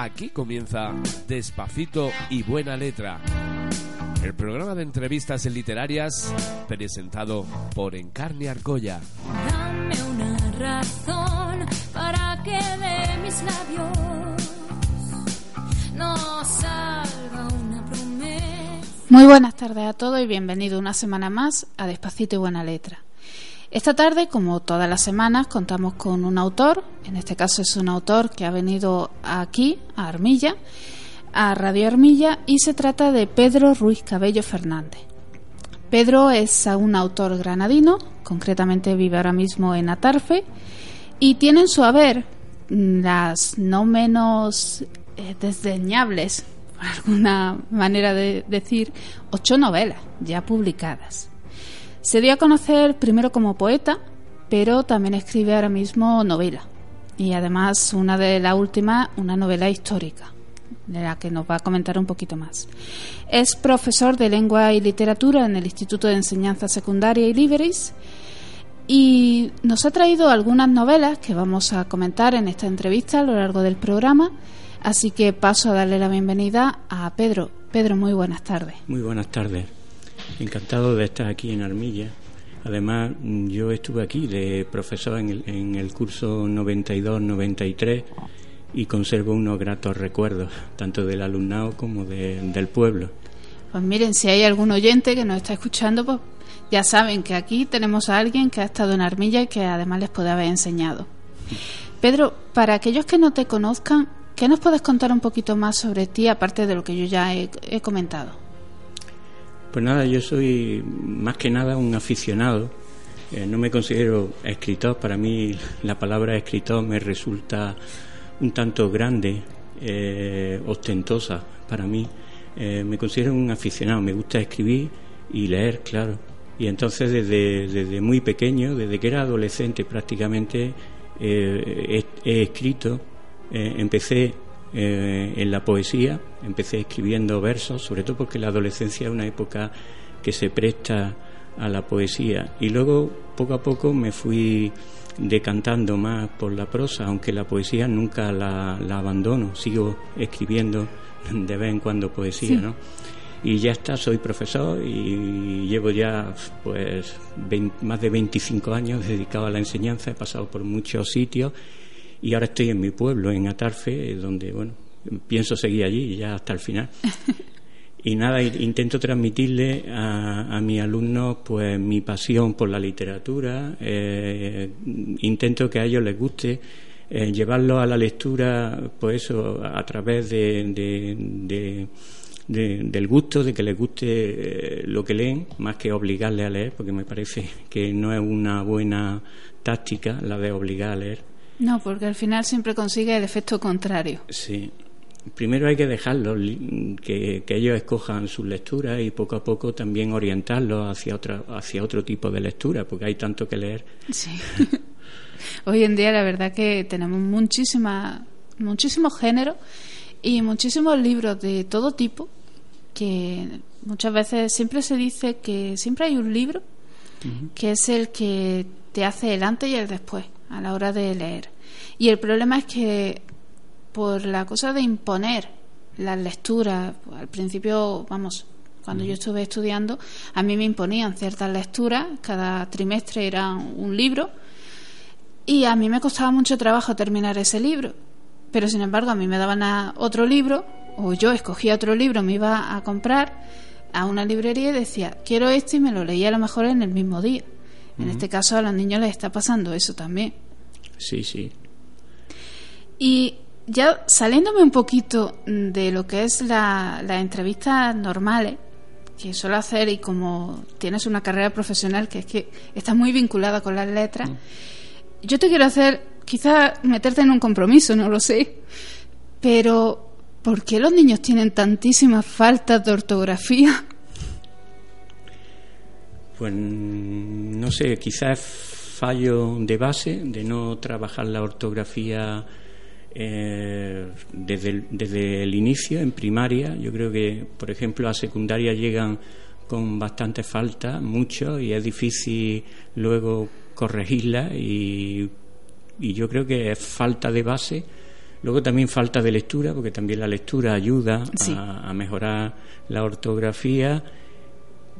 Aquí comienza Despacito y Buena Letra, el programa de entrevistas literarias presentado por Encarni Arcoya. Dame una razón para que de mis labios no salga una promesa. Muy buenas tardes a todos y bienvenido una semana más a Despacito y Buena Letra. Esta tarde, como todas las semanas, contamos con un autor, en este caso es un autor que ha venido aquí, a Armilla, a Radio Armilla, y se trata de Pedro Ruiz Cabello Fernández. Pedro es un autor granadino, concretamente vive ahora mismo en Atarfe, y tiene en su haber las no menos eh, desdeñables, por alguna manera de decir, ocho novelas ya publicadas. Se dio a conocer primero como poeta, pero también escribe ahora mismo novela. Y además una de las últimas, una novela histórica, de la que nos va a comentar un poquito más. Es profesor de lengua y literatura en el Instituto de Enseñanza Secundaria y Liberis y nos ha traído algunas novelas que vamos a comentar en esta entrevista a lo largo del programa. Así que paso a darle la bienvenida a Pedro. Pedro, muy buenas tardes. Muy buenas tardes. Encantado de estar aquí en Armilla. Además, yo estuve aquí de profesor en el, en el curso 92-93 y conservo unos gratos recuerdos, tanto del alumnado como de, del pueblo. Pues miren, si hay algún oyente que nos está escuchando, pues ya saben que aquí tenemos a alguien que ha estado en Armilla y que además les puede haber enseñado. Pedro, para aquellos que no te conozcan, ¿qué nos puedes contar un poquito más sobre ti, aparte de lo que yo ya he comentado? Pues nada, yo soy más que nada un aficionado. Eh, no me considero escritor. Para mí la palabra escritor me resulta un tanto grande, eh, ostentosa para mí. Eh, me considero un aficionado. Me gusta escribir y leer, claro. Y entonces desde, desde muy pequeño, desde que era adolescente prácticamente, he, he, escrito. empecé eh, en la poesía, empecé escribiendo versos, sobre todo porque la adolescencia es una época que se presta a la poesía y luego poco a poco me fui decantando más por la prosa, aunque la poesía nunca la, la abandono, sigo escribiendo de vez en cuando poesía, Sí. ¿no? Y ya está, soy profesor y llevo ya pues vein- más de 25 años dedicado a la enseñanza, he pasado por muchos sitios y ahora estoy en mi pueblo, en Atarfe, eh, donde, bueno, pienso seguir allí ya hasta el final. Y nada, intento transmitirle a, a mis alumnos pues mi pasión por la literatura, eh, intento que a ellos les guste, eh, llevarlos a la lectura, pues eso, a través de, de- de- de- del gusto, de que les guste eh, lo que leen, más que obligarles a leer, porque me parece que no es una buena táctica la de obligar a leer. No, porque al final siempre consigue el efecto contrario. Sí. Primero hay que dejarlos, que, que ellos escojan sus lecturas y poco a poco también orientarlos hacia, otra, hacia otro tipo de lectura, porque hay tanto que leer. Sí. Hoy en día la verdad que tenemos muchísima, muchísimos géneros y muchísimos libros de todo tipo que muchas veces siempre se dice que siempre hay un libro que es el que te hace el antes y el después a la hora de leer. Y el problema es que por la cosa de imponer las lecturas, al principio, vamos, cuando yo estuve estudiando, a mí me imponían ciertas lecturas, cada trimestre era un libro, y a mí me costaba mucho trabajo terminar ese libro. Pero sin embargo, a mí me daban a otro libro, o yo escogía otro libro, me iba a comprar a una librería y decía, quiero este y me lo leía a lo mejor en el mismo día. En este caso a los niños les está pasando eso también. Sí, sí. Y ya saliéndome un poquito de lo que es la, las entrevistas normales que suelo hacer y como tienes una carrera profesional que es que estás muy vinculada con las letras, yo te quiero hacer, quizá meterte en un compromiso, no lo sé, pero ¿por qué los niños tienen tantísimas faltas de ortografía? Pues no sé, quizás fallo de base de no trabajar la ortografía eh, desde, el, desde el inicio, en primaria. Yo creo que, por ejemplo, a secundaria llegan con bastante falta, mucho, y es difícil luego corregirla y, y yo creo que es falta de base. Luego también falta de lectura, porque también la lectura ayuda a, a mejorar la ortografía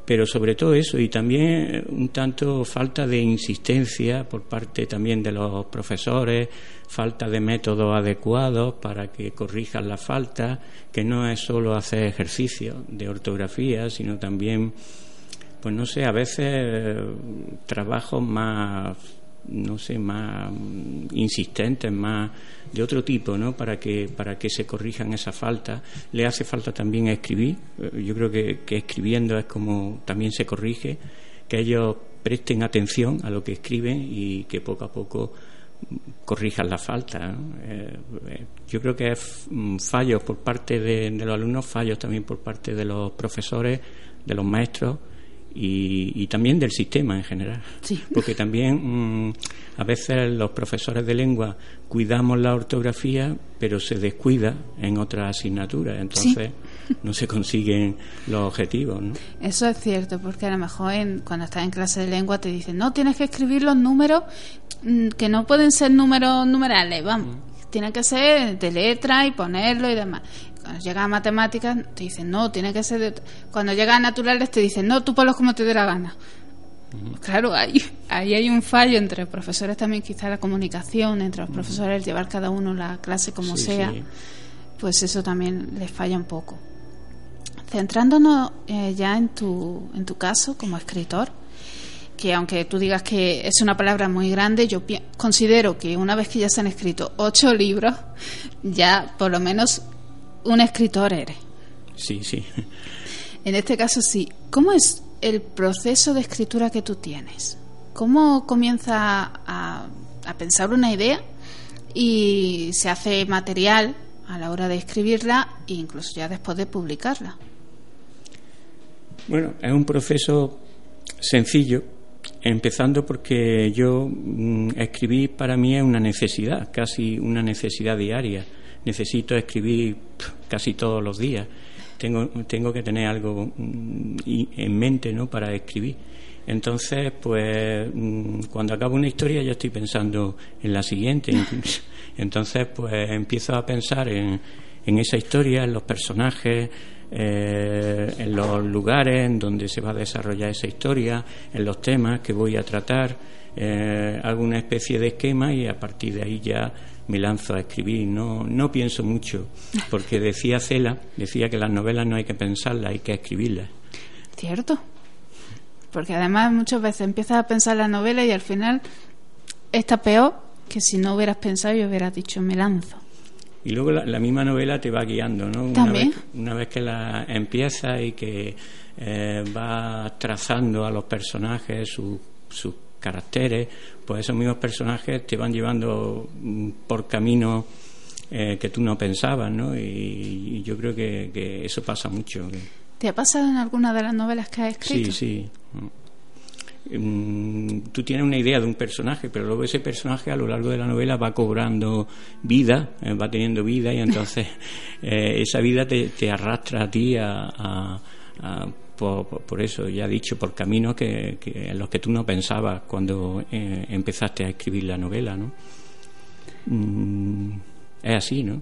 pero sobre todo eso y también un tanto falta de insistencia por parte también de los profesores, falta de métodos adecuados para que corrijan la falta, que no es solo hacer ejercicio de ortografía, sino también, pues no sé, a veces trabajos más no sé, más insistentes, más de otro tipo, ¿no? Para que, para que se corrijan esa falta. Le hace falta también escribir. Eh, yo creo que, escribiendo es como también se corrige, que ellos presten atención a lo que escriben y que poco a poco corrijan la falta. Eh, eh, yo creo que es mm, fallos por parte de los alumnos, fallos también por parte de los profesores, de los maestros y, también del sistema en general. Porque también mm, a veces los profesores de lengua cuidamos la ortografía, pero se descuida en otras asignaturas. Entonces no se consiguen los objetivos. Eso es cierto, porque a lo mejor cuando estás en clase de lengua te dicen, no, tienes que escribir los números mm, que no pueden ser números numerales, vamos. Mm. Tiene que ser de letra y ponerlo y demás cuando llega a matemáticas te dicen, no, tiene que ser de... Cuando llega a naturales te dicen, no, tú ponlos como te dé la gana. Claro, ahí, ahí hay un fallo entre profesores también, quizá la comunicación entre los profesores, llevar cada uno la clase como sea, pues eso también les falla un poco. Centrándonos eh, ya en tu, en tu caso como escritor, que aunque tú digas que es una palabra muy grande, yo considero que una vez que ya se han escrito ocho libros, ya por lo menos un escritor eres. Sí, sí. En este caso sí. ¿Cómo es el proceso de escritura que tú tienes? ¿Cómo comienza a, pensar una idea y se hace material a la hora de escribirla e incluso ya después de publicarla? Bueno, es un proceso sencillo, empezando porque yo mm, escribir para mí es una necesidad, casi una necesidad diaria necesito escribir casi todos los días. Tengo, tengo que tener algo mm, en mente ¿no? para escribir. Entonces, pues mm, cuando acabo una historia ya estoy pensando en la siguiente. Entonces, pues empiezo a pensar en, en esa historia, en los personajes, eh, en los lugares en donde se va a desarrollar esa historia, en los temas que voy a tratar, eh, alguna especie de esquema y a partir de ahí ya me lanzo a escribir. No, no pienso mucho, porque decía Cela, decía que las novelas no hay que pensarlas, hay que escribirlas. Cierto. Porque además muchas veces empiezas a pensar la novela y al final está peor que si no hubieras pensado y hubieras dicho me lanzo. Y luego la, misma novela te va guiando, ¿no? Una vez, una vez que la empieza y que eh, va trazando a los personajes sus caracteres, pues esos mismos personajes te van llevando mm, por caminos eh, que tú no pensabas, ¿no? Y, yo creo que, eso pasa mucho. ¿Te ha pasado en alguna de las novelas que has escrito? Sí, sí. Mm, tú tienes una idea de un personaje, pero luego ese personaje a lo largo de la novela va cobrando vida, eh, va teniendo vida y entonces eh, esa vida te, arrastra a ti a por, eso, ya he dicho, por caminos que, en los que tú no pensabas cuando eh, empezaste a escribir la novela, ¿no? Mm, es así, ¿no?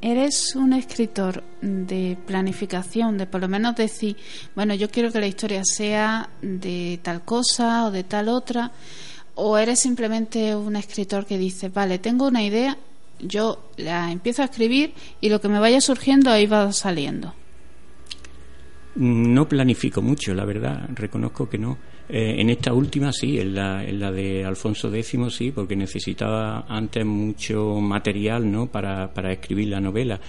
Eres un escritor de planificación, de por lo menos decir, bueno, yo quiero que la historia sea de tal cosa o de tal otra, o eres simplemente un escritor que dice, vale, tengo una idea, yo la empiezo a escribir y lo que me vaya surgiendo ahí va saliendo. No planifico mucho, la verdad, reconozco que no. Eh, en esta última sí, en la, en la de Alfonso X sí, porque necesitaba antes mucho material ¿no? para, para escribir la novela.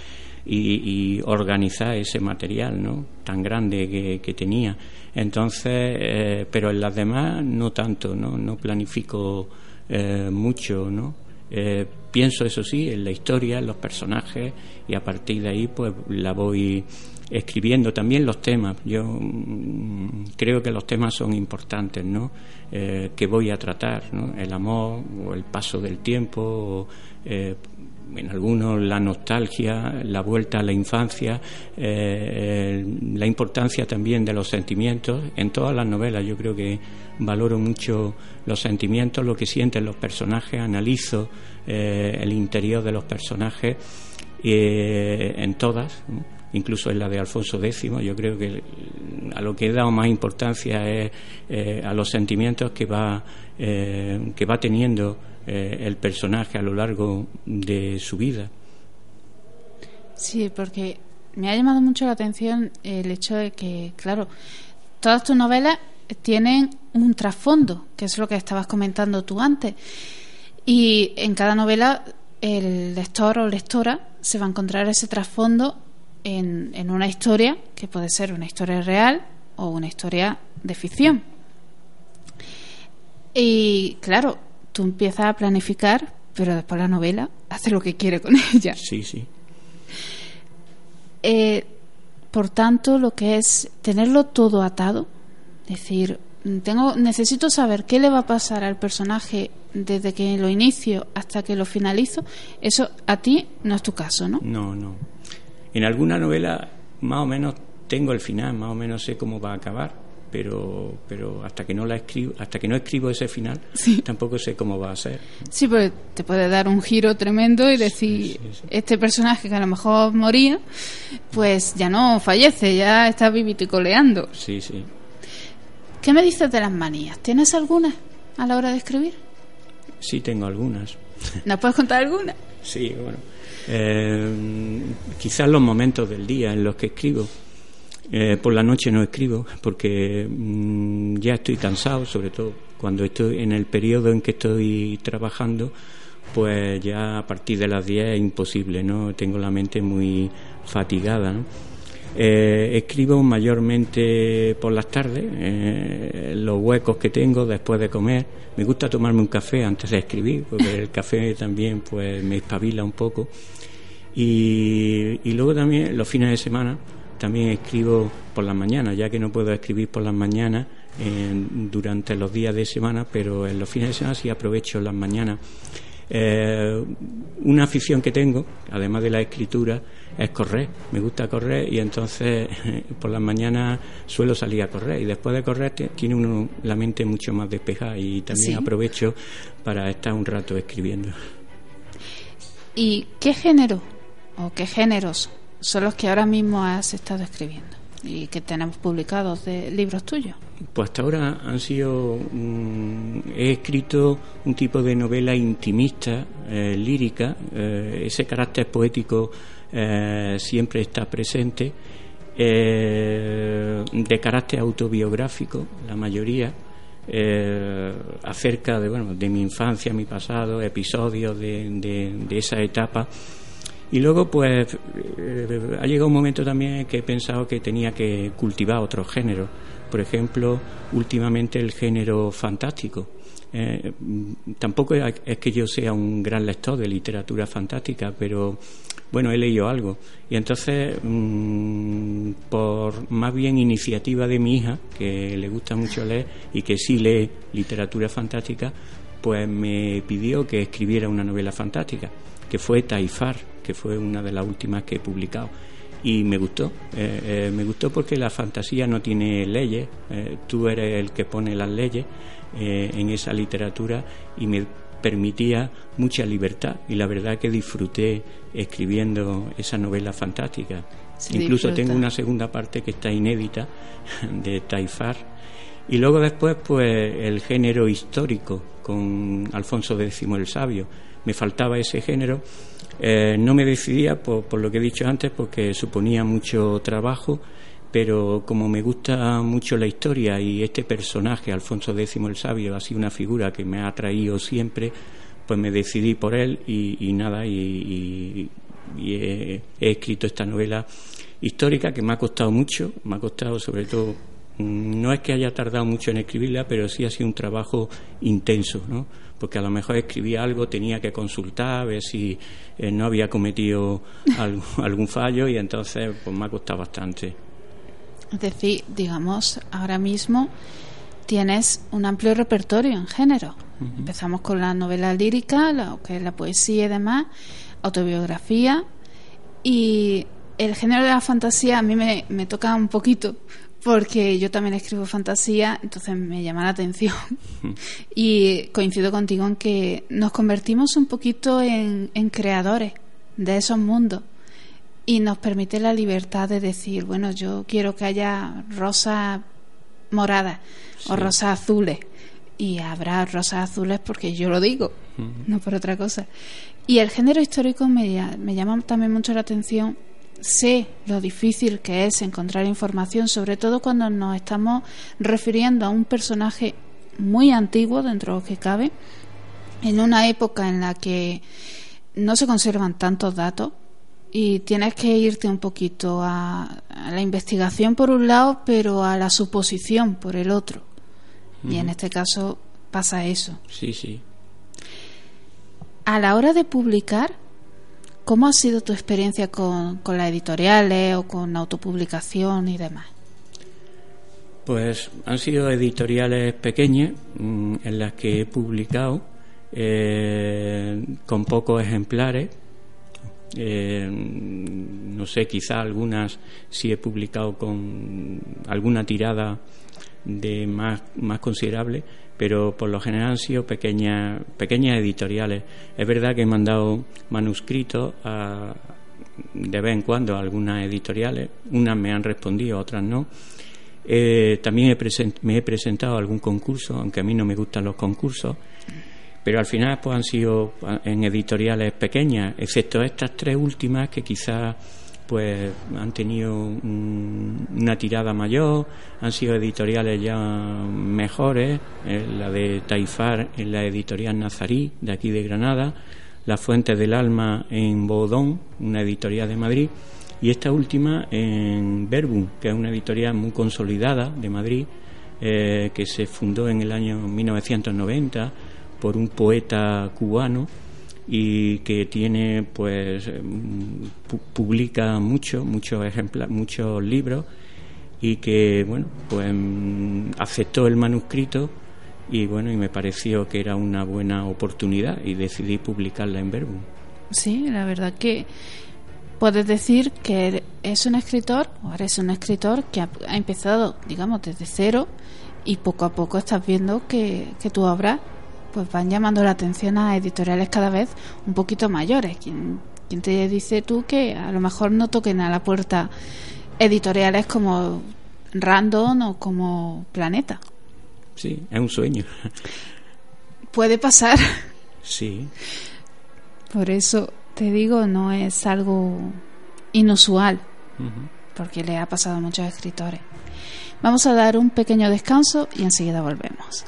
y, organizar ese material ¿no? tan grande que, tenía. Entonces, eh, pero en las demás no tanto, no, no planifico eh, mucho, ¿no? Eh, pienso, eso sí, en la historia, en los personajes y a partir de ahí pues la voy escribiendo también los temas. Yo mm, creo que los temas son importantes, ¿no? que voy a tratar, ¿no? El amor o el paso del tiempo, o, en algunos la nostalgia, la vuelta a la infancia, eh, la importancia también de los sentimientos. En todas las novelas yo creo que valoro mucho los sentimientos, lo que sienten los personajes, analizo eh, el interior de los personajes eh, en todas. Incluso en la de Alfonso X, yo creo que a lo que he dado más importancia es a los sentimientos que va, que va teniendo eh, el personaje a lo largo de su vida. Sí, porque me ha llamado mucho la atención el hecho de que, claro, todas tus novelas tienen un trasfondo, que es lo que estabas comentando tú antes. Y en cada novela el lector o lectora se va a encontrar ese trasfondo en, en una historia que puede ser una historia real o una historia de ficción. Y claro, tú empiezas a planificar, pero después la novela hace lo que quiere con ella. Sí, sí. Eh, por tanto, lo que es tenerlo todo atado, decir, tengo, necesito saber qué le va a pasar al personaje desde que lo inicio hasta que lo finalizo, eso a ti no es tu caso, ¿no? No, no. En alguna novela más o menos tengo el final, más o menos sé cómo va a acabar, pero pero hasta que no la escribo hasta que no escribo ese final tampoco sé cómo va a ser. Sí pues te puede dar un giro tremendo y decir este personaje que a lo mejor moría pues ya no fallece ya está vivito y coleando. Sí sí. Qué me dices de las manías tienes algunas a la hora de escribir sí tengo algunas. ¿Nos puedes contar algunas? Sí, bueno. Eh, quizás los momentos del día en los que escribo eh, por la noche no escribo porque mm, ya estoy cansado, sobre todo cuando estoy en el periodo en que estoy trabajando, pues ya a partir de las 10 es imposible, ¿no? Tengo la mente muy fatigada, eh, escribo mayormente por las tardes, eh, los huecos que tengo después de comer. Me gusta tomarme un café antes de escribir, porque el café también pues me espabila un poco. Y, y luego también los fines de semana, también escribo por las mañanas, ya que no puedo escribir por las mañanas durante los días de semana, pero en los fines de semana sí aprovecho las mañanas. Eh, una afición que tengo, además de la escritura, es correr. Me gusta correr y entonces por las mañanas suelo salir a correr y después de correr tiene uno la mente mucho más despejada y también aprovecho para estar un rato escribiendo. ¿Y qué género o qué géneros son los que ahora mismo has estado escribiendo y que tenemos publicados de libros tuyos? Pues hasta ahora han sido. he escrito un tipo de novela intimista, eh, lírica. Eh, ese carácter poético eh, siempre está presente. de carácter autobiográfico, la mayoría. acerca de bueno de mi infancia, mi pasado, episodios de, de esa etapa y luego, pues, eh, ha llegado un momento también que he pensado que tenía que cultivar otros géneros. Por ejemplo, últimamente el género fantástico. Eh, tampoco es que yo sea un gran lector de literatura fantástica, pero bueno, he leído algo. Y entonces, mm, por más bien iniciativa de mi hija, que le gusta mucho leer y que sí lee literatura fantástica, pues me pidió que escribiera una novela fantástica, que fue Taifar que fue una de las últimas que he publicado. Y me gustó, eh, eh, me gustó porque la fantasía no tiene leyes, eh, tú eres el que pone las leyes en esa literatura y me permitía mucha libertad y la verdad que disfruté escribiendo esa novela fantástica. Incluso tengo una segunda parte que está inédita de Taifar y luego después pues el género histórico con Alfonso X el Sabio. Me faltaba ese género eh, no me decidía, por, lo que he dicho antes, porque suponía mucho trabajo, pero como me gusta mucho la historia y este personaje, Alfonso X el Sabio, ha sido una figura que me ha atraído siempre, pues me decidí por él y, nada, y, y he, escrito esta novela histórica que me ha costado mucho, me ha costado sobre todo, mm, no es que haya tardado mucho en escribirla, pero sí ha sido un trabajo intenso, ¿no? Porque a lo mejor escribía algo, tenía que consultar, a ver si eh, no había cometido algún, fallo y entonces pues me ha costado bastante. Es decir, digamos, ahora mismo tienes un amplio repertorio en género. Empezamos con la novela lírica, lo que es la poesía y demás, autobiografía y el género de la fantasía a mí me, me toca un poquito porque yo también escribo fantasía, entonces me llama la atención. y coincido contigo en que nos convertimos un poquito en, creadores de esos mundos y nos permite la libertad de decir, bueno, yo quiero que haya rosas moradas o rosas azules y habrá rosas azules porque yo lo digo, no por otra cosa. Y el género histórico me, me llama también mucho la atención sé lo difícil que es encontrar información, sobre todo cuando nos estamos refiriendo a un personaje muy antiguo dentro de lo que cabe, en una época en la que no se conservan tantos datos y tienes que irte un poquito a, la investigación por un lado, pero a la suposición por el otro. Y en este caso pasa eso. Sí, sí. A la hora de publicar, ¿Cómo ha sido tu experiencia con, con las editoriales o con autopublicación y demás? Pues han sido editoriales pequeñas mm, en las que he publicado eh, con pocos ejemplares. Eh, no sé, quizá algunas sí he publicado con alguna tirada de más, más considerable, pero por lo general han sido pequeñas, pequeñas editoriales. Es verdad que he mandado manuscritos de vez en cuando a algunas editoriales, unas me han respondido, otras no. Eh, también me he presentado a algún concurso, aunque a mí no me gustan los concursos, pero al final pues han sido en editoriales pequeñas, excepto estas tres últimas que quizás pues han tenido una tirada mayor, han sido editoriales ya mejores, eh, la de Taifar en la editorial Nazarí, de aquí de Granada, La Fuente del Alma en Bodón, una editorial de Madrid, y esta última en Verbum, que es una editorial muy consolidada de Madrid, eh, que se fundó en el año 1990 por un poeta cubano, y que tiene pues publica mucho muchos ejemplares muchos libros y que bueno pues aceptó el manuscrito y bueno y me pareció que era una buena oportunidad y decidí publicarla en Verbum. Sí la verdad que puedes decir que es un escritor o eres un escritor que ha, empezado digamos desde cero y poco a poco estás viendo que, que tu obra pues van llamando la atención a editoriales cada vez un poquito mayores. ¿Quién, te dice tú que a lo mejor no toquen a la puerta editoriales como Random o como Planeta? Sí, es un sueño. Puede pasar. Sí. Por eso te digo, no es algo inusual, porque le ha pasado a muchos escritores. Vamos a dar un pequeño descanso y enseguida volvemos.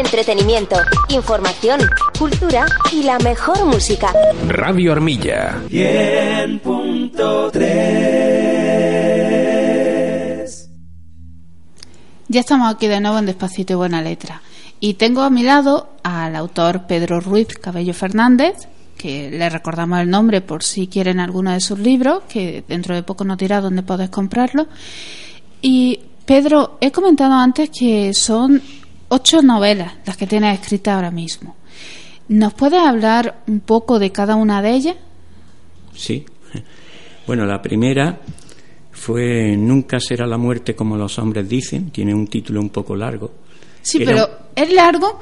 Entretenimiento, información, cultura y la mejor música. Radio Armilla. Ya estamos aquí de nuevo en Despacito y Buena Letra. Y tengo a mi lado al autor Pedro Ruiz Cabello Fernández, que le recordamos el nombre por si quieren alguno de sus libros, que dentro de poco nos dirá dónde podés comprarlo. Y Pedro, he comentado antes que son ocho novelas las que tienes escritas ahora mismo. ¿Nos puedes hablar un poco de cada una de ellas? Sí. Bueno, la primera fue Nunca será la muerte como los hombres dicen. Tiene un título un poco largo. Sí, Era- pero es largo,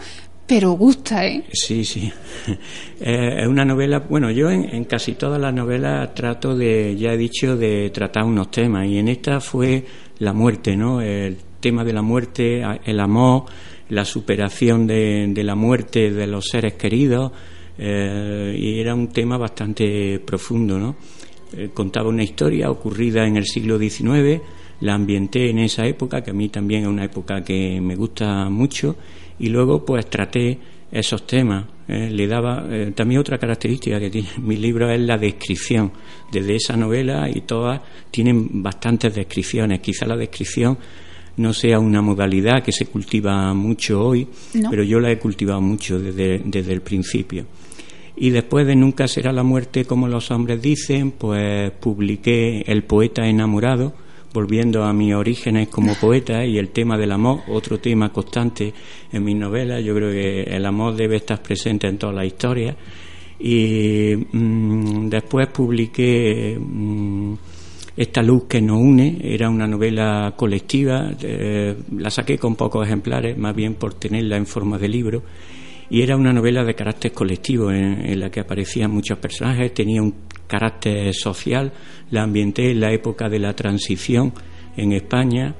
pero gusta, ¿eh? Sí, sí. Eh, es una novela, bueno, yo en, en casi todas las novelas trato de, ya he dicho, de tratar unos temas y en esta fue la muerte, ¿no? El tema de la muerte, el amor, la superación de, de la muerte de los seres queridos eh, y era un tema bastante profundo, ¿no? Eh, contaba una historia ocurrida en el siglo XIX, la ambienté en esa época, que a mí también es una época que me gusta mucho, y luego pues traté esos temas. eh, le daba también otra característica que tiene mi libro es la descripción. Desde esa novela y todas tienen bastantes descripciones. Quizá la descripción no sea una modalidad que se cultiva mucho hoy, No. pero yo la he cultivado mucho desde, desde el principio. Y después de Nunca será la muerte como los hombres dicen, pues publiqué El poeta enamorado, volviendo a mis orígenes como poeta y el tema del amor, otro tema constante en mis novelas. Yo creo que el amor debe estar presente en todas las historias. Y mm, después publiqué mm, Esta luz que nos une, era una novela colectiva, eh, la saqué con pocos ejemplares, más bien por tenerla en forma de libro y era una novela de carácter colectivo en, en la que aparecían muchos personajes, tenía un carácter social, la ambienté en la época de la transición en España,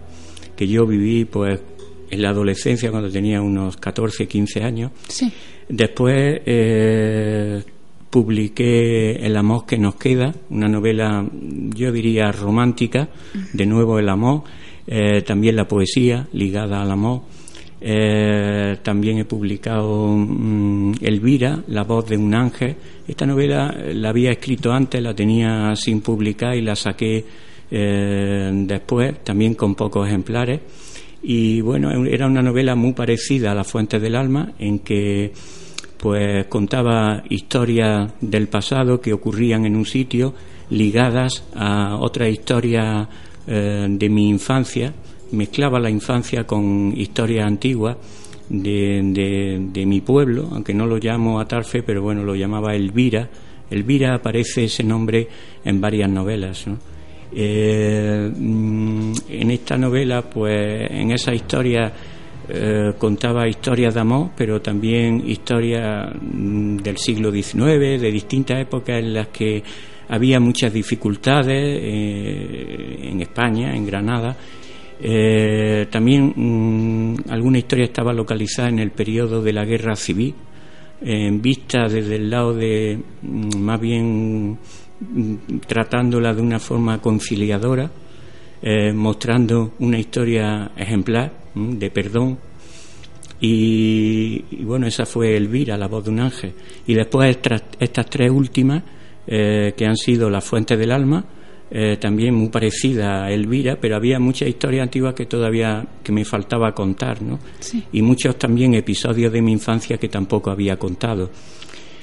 que yo viví pues en la adolescencia cuando tenía unos 14, 15 años. Sí. Después eh, publiqué El amor que nos queda, una novela, yo diría, romántica, de nuevo el amor, eh, también la poesía ligada al amor. Eh, también he publicado mm, Elvira, La voz de un ángel. Esta novela eh, la había escrito antes, la tenía sin publicar y la saqué después, también con pocos ejemplares. Y bueno, era una novela muy parecida a Las Fuentes del Alma, en que pues contaba historias del pasado que ocurrían en un sitio ligadas a otras historias eh, de mi infancia mezclaba la infancia con historias antiguas de, de, mi pueblo, aunque no lo llamo Atarfe, pero bueno, lo llamaba Elvira. Elvira aparece ese nombre en varias novelas. ¿no? Eh, mm, en esta novela, pues en esa historia eh, contaba historias de amor, pero también historias mm, del siglo XIX, de distintas épocas en las que había muchas dificultades eh, en España, en Granada. Eh, también mm, alguna historia estaba localizada en el periodo de la guerra civil, en vista desde el lado de mm, más bien tratándola de una forma conciliadora, mostrando una historia ejemplar de perdón. Y, y bueno, esa fue Elvira, la voz de un ángel. Y después estas, estas tres últimas, eh, que han sido Las Fuentes del Alma, eh, también muy parecida a Elvira, pero había muchas historias antiguas que todavía que me faltaba contar, ¿no? Sí. Y muchos también episodios de mi infancia que tampoco había contado.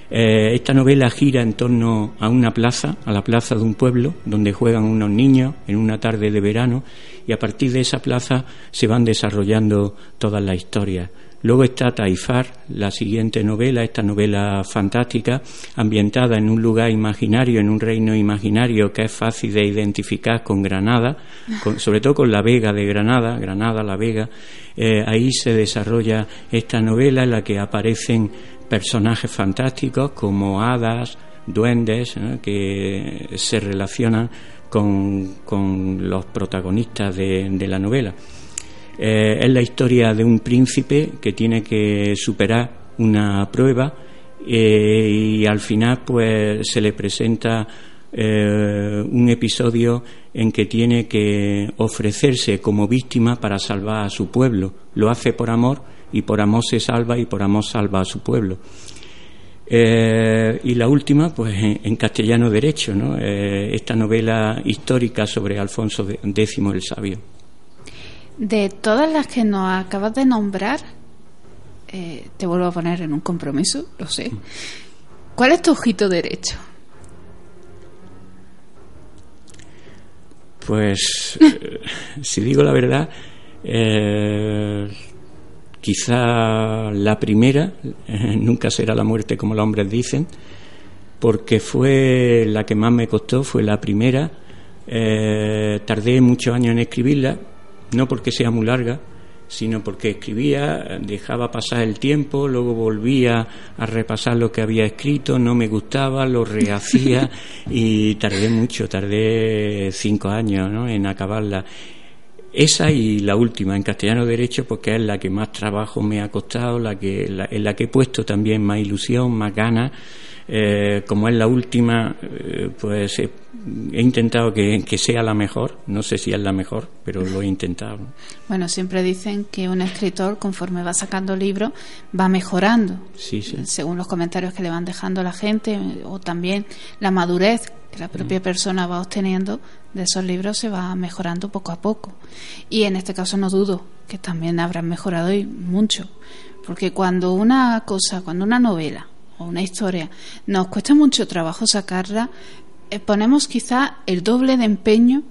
Eh, esta novela gira en torno a una plaza, a la plaza de un pueblo, donde juegan unos niños en una tarde de verano, y a partir de esa plaza se van desarrollando todas las historias. Luego está Taifar, la siguiente novela, esta novela fantástica, ambientada en un lugar imaginario, en un reino imaginario que es fácil de identificar con Granada, con- sobre todo con la Vega de Granada, Granada, la Vega. Eh, ahí se desarrolla esta novela en la que aparecen personajes fantásticos como hadas, duendes, que se relacionan con, con los protagonistas de, de la novela. Eh, es la historia de un príncipe que tiene que superar una prueba eh, y al final pues se le presenta eh, un episodio en que tiene que ofrecerse como víctima para salvar a su pueblo. Lo hace por amor y por amor se salva y por amor salva a su pueblo. Eh, y la última, pues en, castellano derecho, ¿no? Eh, esta novela histórica sobre Alfonso X el Sabio. De todas las que nos acabas de nombrar, eh, te vuelvo a poner en un compromiso, lo sé. ¿Cuál es tu ojito derecho? Pues, si digo la verdad, Quizá la primera, nunca será la muerte como los hombres dicen, porque fue la que más me costó, fue la primera. Eh, tardé muchos años en escribirla, no porque sea muy larga, sino porque escribía, dejaba pasar el tiempo, luego volvía a repasar lo que había escrito, no me gustaba, lo rehacía y tardé mucho, tardé cinco años en acabarla. Esa y la última, en castellano derecho, porque es la que más trabajo me ha costado, la que, en la que he puesto también más ilusión, más ganas. Eh, como es la última, eh, pues he, intentado que, sea la mejor. No sé si es la mejor, pero lo he intentado. Bueno, siempre dicen que un escritor, conforme va sacando libros, va mejorando. Sí, sí. Según los comentarios que le van dejando la gente, o también la madurez que la propia mm. persona va obteniendo de esos libros se va mejorando poco a poco. Y en este caso no dudo que también habrán mejorado y mucho. Porque cuando una cosa, cuando una novela o una historia nos cuesta mucho trabajo sacarla, eh, ponemos quizá el doble de empeño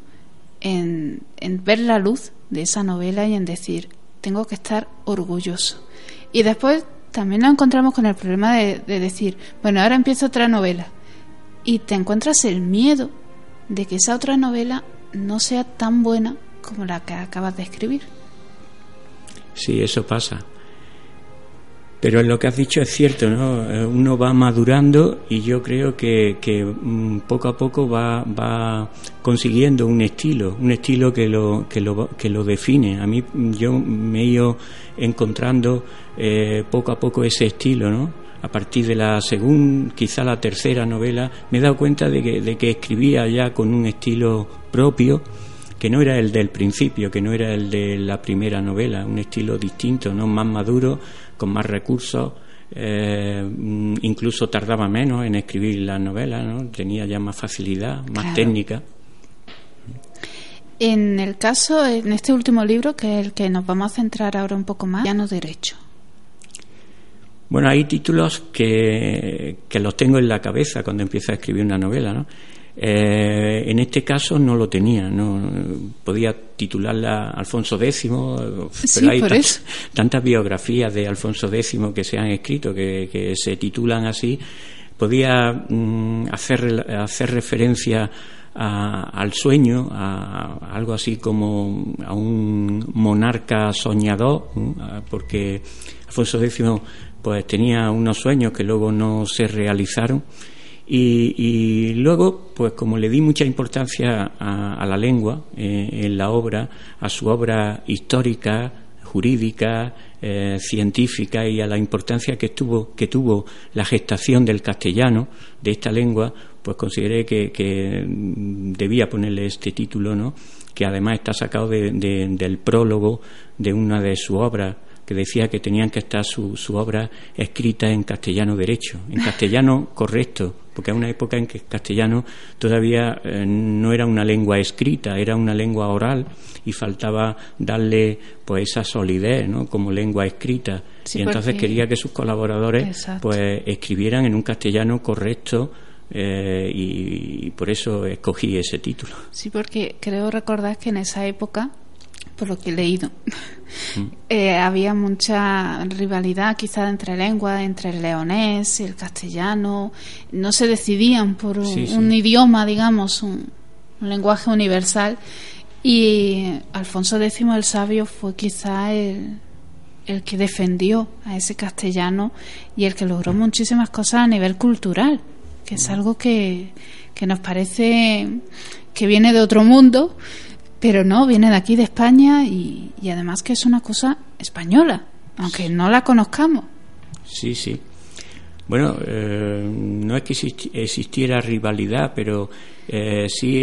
en, ver la luz de esa novela y en decir, tengo que estar orgulloso. Y después también nos encontramos con el problema de, de decir, bueno, ahora empieza otra novela. Y te encuentras el miedo de que esa otra novela no sea tan buena como la que acabas de escribir. Sí, eso pasa. Pero lo que has dicho es cierto, ¿no? Eh, uno va madurando y yo creo que, que mm, poco a poco va, va, consiguiendo un estilo, un estilo que lo, que lo, que lo define. A mí yo me he ido encontrando eh, poco a poco ese estilo, ¿no? a partir de la segunda, quizá la tercera novela, me he dado cuenta de que, de que escribía ya con un estilo propio, que no era el del principio, que no era el de la primera novela, un estilo distinto, no más maduro, con más recursos, eh, incluso tardaba menos en escribir la novela, ¿no? tenía ya más facilidad, más técnica. En el caso, en este último libro, que es el que nos vamos a centrar ahora un poco más, ya no derecho. Bueno, hay títulos que, que los tengo en la cabeza cuando empiezo a escribir una novela, ¿no? Eh, en este caso no lo tenía, no podía titularla Alfonso X, pero hay tantas biografías de Alfonso X que se han escrito que, se titulan así. Podía mm, hacer, hacer referencia al sueño, a, algo así como a un monarca soñador, porque Alfonso X pues tenía unos sueños que luego no se realizaron y, luego, pues como le di mucha importancia a, la lengua eh, en la obra, a su obra histórica, jurídica, eh, científica y a la importancia que tuvo, que tuvo la gestación del castellano, de esta lengua, pues consideré que, debía ponerle este título, ¿no? que además está sacado del prólogo de una de sus obras que decía que tenían que estar su, su obra escrita en castellano derecho, en castellano correcto, porque es una época en que el castellano todavía eh, no era una lengua escrita, era una lengua oral y faltaba darle pues esa solidez, ¿no? como lengua escrita. y entonces quería que sus colaboradores pues escribieran en un castellano correcto eh, y, y, por eso escogí ese título. Sí, porque creo recordar que en esa época por lo que he leído. Mm. Eh, había mucha rivalidad quizá entre lenguas, entre el leonés y el castellano. No se decidían por un, idioma, digamos, un, lenguaje universal. Y Alfonso X el Sabio fue quizá el, el que defendió a ese castellano y el que logró muchísimas cosas a nivel cultural, que es mm. algo que, que nos parece que viene de otro mundo pero no, viene de aquí, de España, y, además que es una cosa española, aunque no la conozcamos. Sí, sí. Bueno, eh, no es que existiera rivalidad, pero eh, sí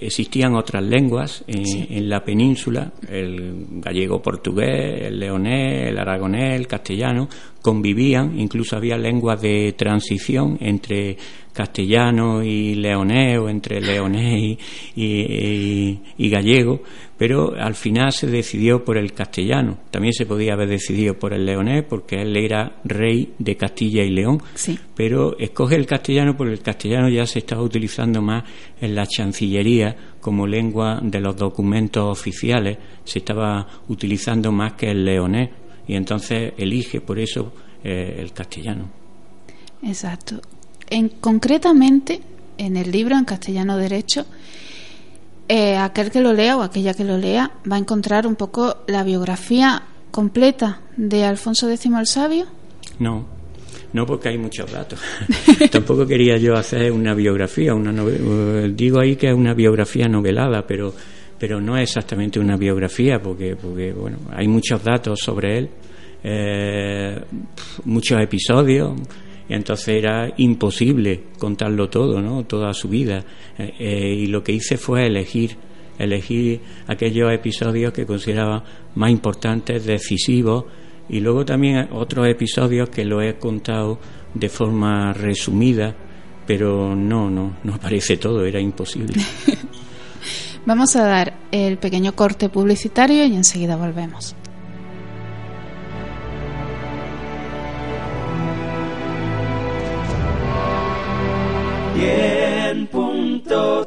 existían otras lenguas en, la península, el gallego-portugués, el leonés, el aragonés, el castellano, convivían, incluso había lenguas de transición entre castellano y leonés o entre leonés y, gallego, pero al final se decidió por el castellano. También se podía haber decidido por el leonés porque él era rey de Castilla y León, pero escoge el castellano porque el castellano ya se estaba utilizando más en la Chancillería como lengua de los documentos oficiales, se estaba utilizando más que el leonés y entonces elige por eso eh, el castellano. Exacto. En, concretamente, en el libro en castellano derecho, eh, aquel que lo lea o aquella que lo lea va a encontrar un poco la biografía completa de Alfonso X el Sabio. No, no porque hay muchos datos. Tampoco quería yo hacer una biografía, una eh, digo ahí que es una biografía novelada, pero pero no es exactamente una biografía porque porque bueno hay muchos datos sobre él, eh, muchos episodios y entonces era imposible contarlo todo, ¿no? Toda su vida. Eh, eh, y lo que hice fue elegir, elegir aquellos episodios que consideraba más importantes, decisivos, y luego también otros episodios que lo he contado de forma resumida, pero no, no, no aparece todo, era imposible. Vamos a dar el pequeño corte publicitario y enseguida volvemos. punto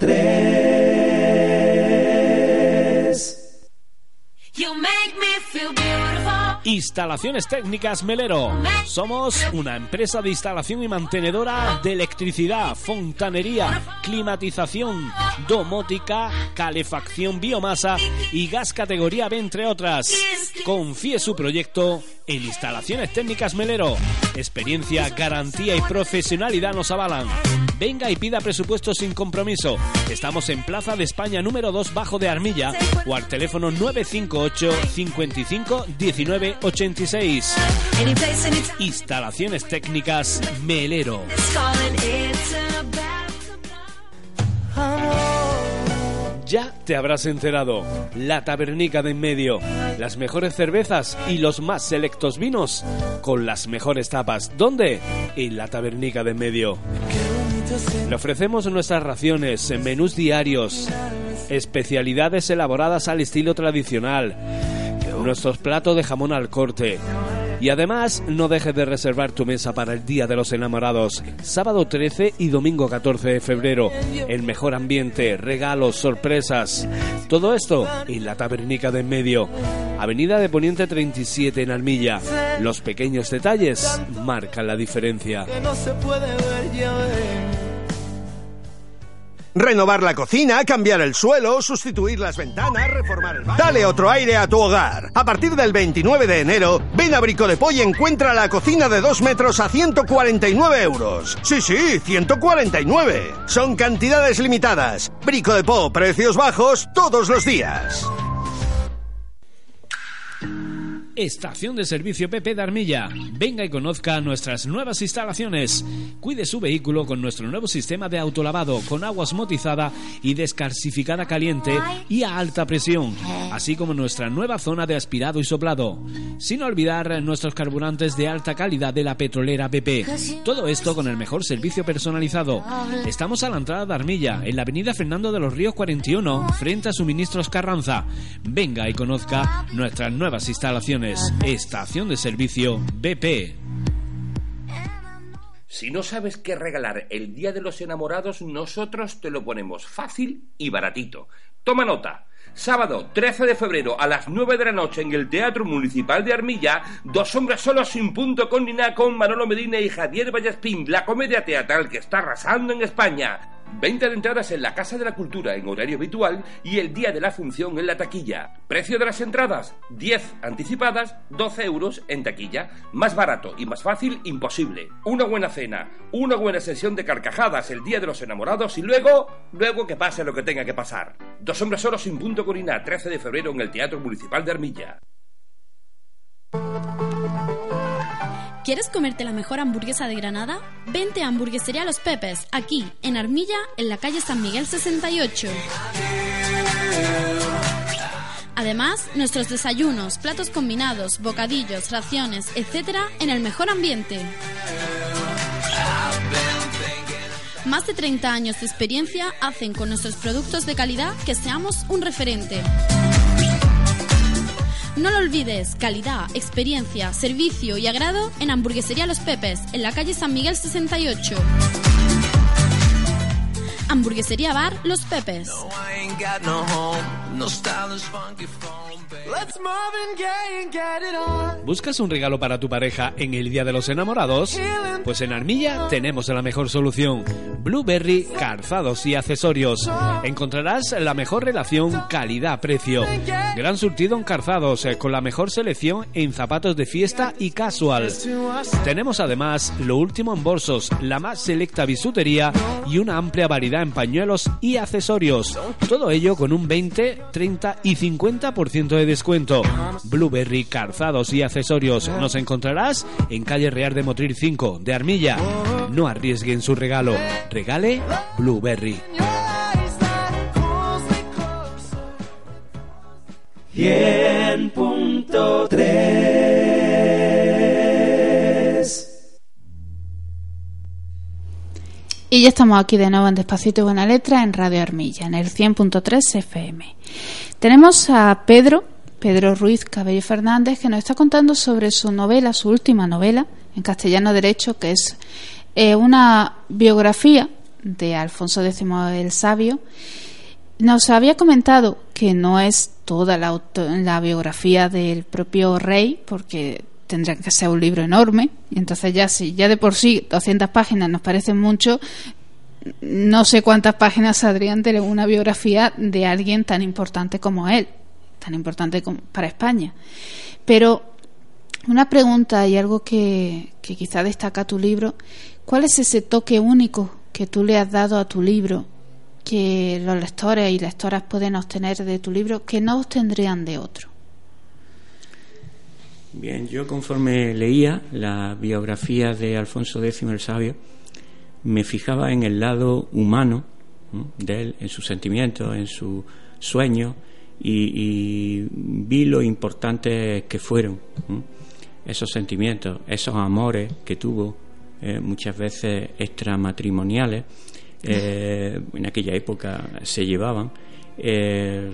Instalaciones Técnicas Melero. Somos una empresa de instalación y mantenedora de electricidad, fontanería, climatización, domótica, calefacción biomasa y gas categoría B, entre otras. Confíe su proyecto en Instalaciones Técnicas Melero. Experiencia, garantía y profesionalidad nos avalan. Venga y pida presupuesto sin compromiso. Estamos en Plaza de España número 2 bajo de Armilla o al teléfono 958 55 19 86. Instalaciones técnicas Melero. Ya te habrás enterado. La Tabernica de en medio. Las mejores cervezas y los más selectos vinos con las mejores tapas. ¿Dónde? En la Tabernica de en medio. Le ofrecemos nuestras raciones, menús diarios, especialidades elaboradas al estilo tradicional, nuestros platos de jamón al corte. Y además, no dejes de reservar tu mesa para el Día de los Enamorados, sábado 13 y domingo 14 de febrero. El mejor ambiente, regalos, sorpresas. Todo esto en la Tabernica de en medio. Avenida de Poniente 37 en Almilla. Los pequeños detalles marcan la diferencia. Renovar la cocina, cambiar el suelo, sustituir las ventanas, reformar el baño. Dale otro aire a tu hogar. A partir del 29 de enero, ven a Brico de y encuentra la cocina de 2 metros a 149 euros. Sí, sí, 149. Son cantidades limitadas. Brico de Po, precios bajos todos los días. Estación de Servicio PP de Armilla. Venga y conozca nuestras nuevas instalaciones. Cuide su vehículo con nuestro nuevo sistema de autolavado con agua osmotizada y descarsificada caliente y a alta presión, así como nuestra nueva zona de aspirado y soplado. Sin olvidar nuestros carburantes de alta calidad de la petrolera BP. Todo esto con el mejor servicio personalizado. Estamos a la entrada de Armilla, en la avenida Fernando de los Ríos 41, frente a Suministros Carranza. Venga y conozca nuestras nuevas instalaciones. Estación de Servicio BP. Si no sabes qué regalar el Día de los Enamorados, nosotros te lo ponemos fácil y baratito. Toma nota. Sábado 13 de febrero a las 9 de la noche en el Teatro Municipal de Armilla, Dos hombres solos sin punto con ni con Manolo Medina y Javier Vallaspín, la comedia teatral que está arrasando en España. Venta de entradas en la Casa de la Cultura en horario habitual y el día de la función en la taquilla. Precio de las entradas, 10 anticipadas, 12 euros en taquilla. Más barato y más fácil, imposible. Una buena cena, una buena sesión de carcajadas el día de los enamorados y luego, luego que pase lo que tenga que pasar. Dos hombres solos sin punto corina, 13 de febrero en el Teatro Municipal de Armilla. ¿Quieres comerte la mejor hamburguesa de Granada? Vente a Hamburguesería Los Pepes, aquí, en Armilla, en la calle San Miguel 68. Además, nuestros desayunos, platos combinados, bocadillos, raciones, etc. en el mejor ambiente. Más de 30 años de experiencia hacen con nuestros productos de calidad que seamos un referente. No lo olvides, calidad, experiencia, servicio y agrado en Hamburguesería Los Pepes, en la calle San Miguel 68. Hamburguesería Bar Los Pepes. ¿Buscas un regalo para tu pareja en el Día de los Enamorados? Pues en Armilla tenemos la mejor solución. Blueberry, calzados y accesorios. Encontrarás la mejor relación calidad-precio. Gran surtido en calzados, eh, con la mejor selección en zapatos de fiesta y casual. Tenemos además lo último en bolsos, la más selecta bisutería y una amplia variedad en pañuelos y accesorios. Todo ello con un 20, 30 y 50% de descuento. Blueberry, calzados y accesorios. Nos encontrarás en calle Real de Motril 5 de Armilla. No arriesguen su regalo. Regale Blueberry. Y ya estamos aquí de nuevo en Despacito y Buena Letra en Radio Armilla, en el 100.3 FM. Tenemos a Pedro, Pedro Ruiz Cabello Fernández, que nos está contando sobre su novela, su última novela, en castellano derecho, que es eh, una biografía de Alfonso X el Sabio. Nos había comentado que no es toda la, la biografía del propio rey, porque tendría que ser un libro enorme, y entonces ya si ya de por sí 200 páginas nos parecen mucho, no sé cuántas páginas saldrían de una biografía de alguien tan importante como él, tan importante como- para España. Pero una pregunta y algo que, que quizá destaca tu libro, ¿cuál es ese toque único que tú le has dado a tu libro que los lectores y lectoras pueden obtener de tu libro que no obtendrían de otro? Bien, yo conforme leía la biografía de Alfonso X el Sabio, me fijaba en el lado humano ¿no? de él, en sus sentimientos, en sus sueños, y, vi lo importantes que fueron esos sentimientos, esos amores que tuvo, eh, muchas veces extramatrimoniales, eh, en aquella época se llevaban, eh,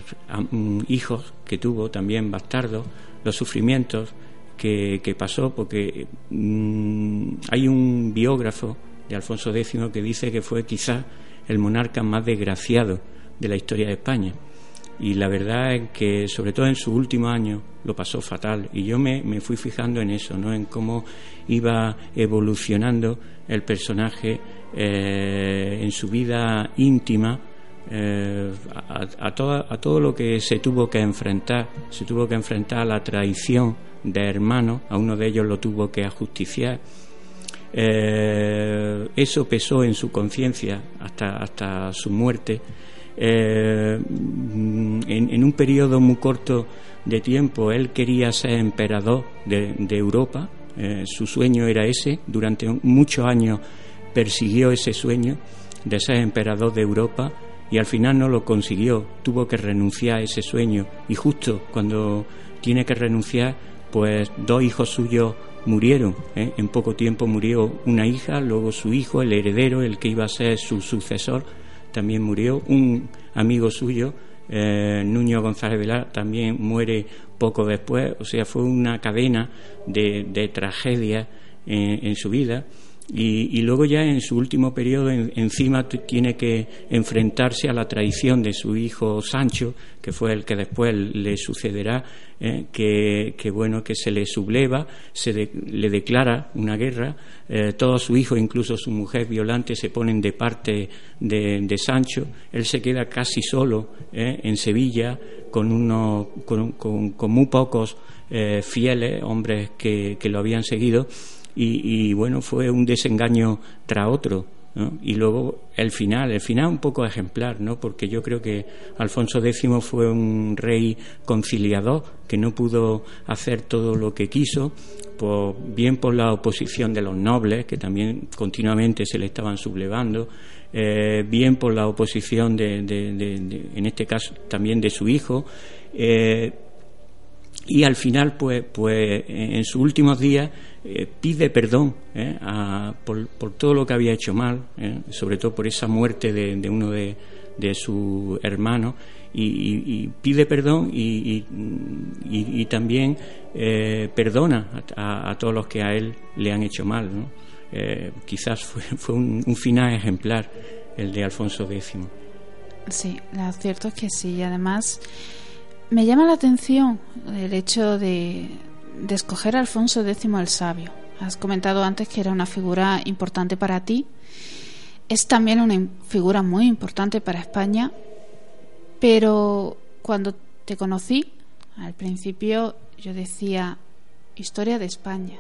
mm, hijos que tuvo también bastardos, los sufrimientos que, pasó, porque mm, hay un biógrafo de Alfonso X que dice que fue quizás el monarca más desgraciado de la historia de España. Y la verdad es que, sobre todo en sus últimos años, lo pasó fatal. Y yo me, me fui fijando en eso, ¿no? en cómo iba evolucionando el personaje eh, en su vida íntima, eh, a, a toda- a todo lo que se tuvo que enfrentar. Se tuvo que enfrentar a la traición de hermanos, a uno de ellos lo tuvo que ajusticiar. Eh, eso pesó en su conciencia hasta, hasta su muerte. Eh, en, un periodo muy corto de tiempo, él quería ser emperador de, de Europa. Eh, su sueño era ese. Durante muchos años persiguió ese sueño de ser emperador de Europa y al final no lo consiguió. Tuvo que renunciar a ese sueño y justo cuando tiene que renunciar, pues dos hijos suyos murieron. ¿eh? En poco tiempo murió una hija, luego su hijo, el heredero, el que iba a ser su sucesor, también murió. Un amigo suyo, eh, Nuño González Velar, también muere poco después. O sea, fue una cadena de, de tragedias en, en su vida. Y, luego ya en su último periodo en- encima tiene que enfrentarse a la traición de su hijo Sancho, que fue el que después le sucederá, eh, que, bueno que se le subleva, se de- le declara una guerra, eh, todos sus hijos, incluso su mujer violante, se ponen de parte de, de Sancho, él se queda casi solo eh, en Sevilla con unos con, con- con muy pocos eh, fieles hombres que, que lo habían seguido y, y, bueno, fue un desengaño tras otro. Y luego el final, el final un poco ejemplar, ¿no? Porque yo creo que Alfonso X fue un rey conciliador que no pudo hacer todo lo que quiso, bien por la oposición de los nobles, que también continuamente se le estaban sublevando, eh, bien por la oposición de, en este caso también de su hijo, eh, y al final, pues, pues en sus últimos días eh, pide perdón eh, por, todo lo que había hecho mal, eh, sobre todo por esa muerte de, uno de, sus hermanos, y, pide perdón y, también perdona a, todos los que a él le han hecho mal. quizás fue, un, final ejemplar el de Alfonso X. Sí, lo cierto es que sí, y además me llama la atención el hecho de, escoger a Alfonso X el Sabio. Has comentado antes que era una figura importante para ti. Es también una figura muy importante para España, pero cuando te conocí, al principio yo decía historia de España.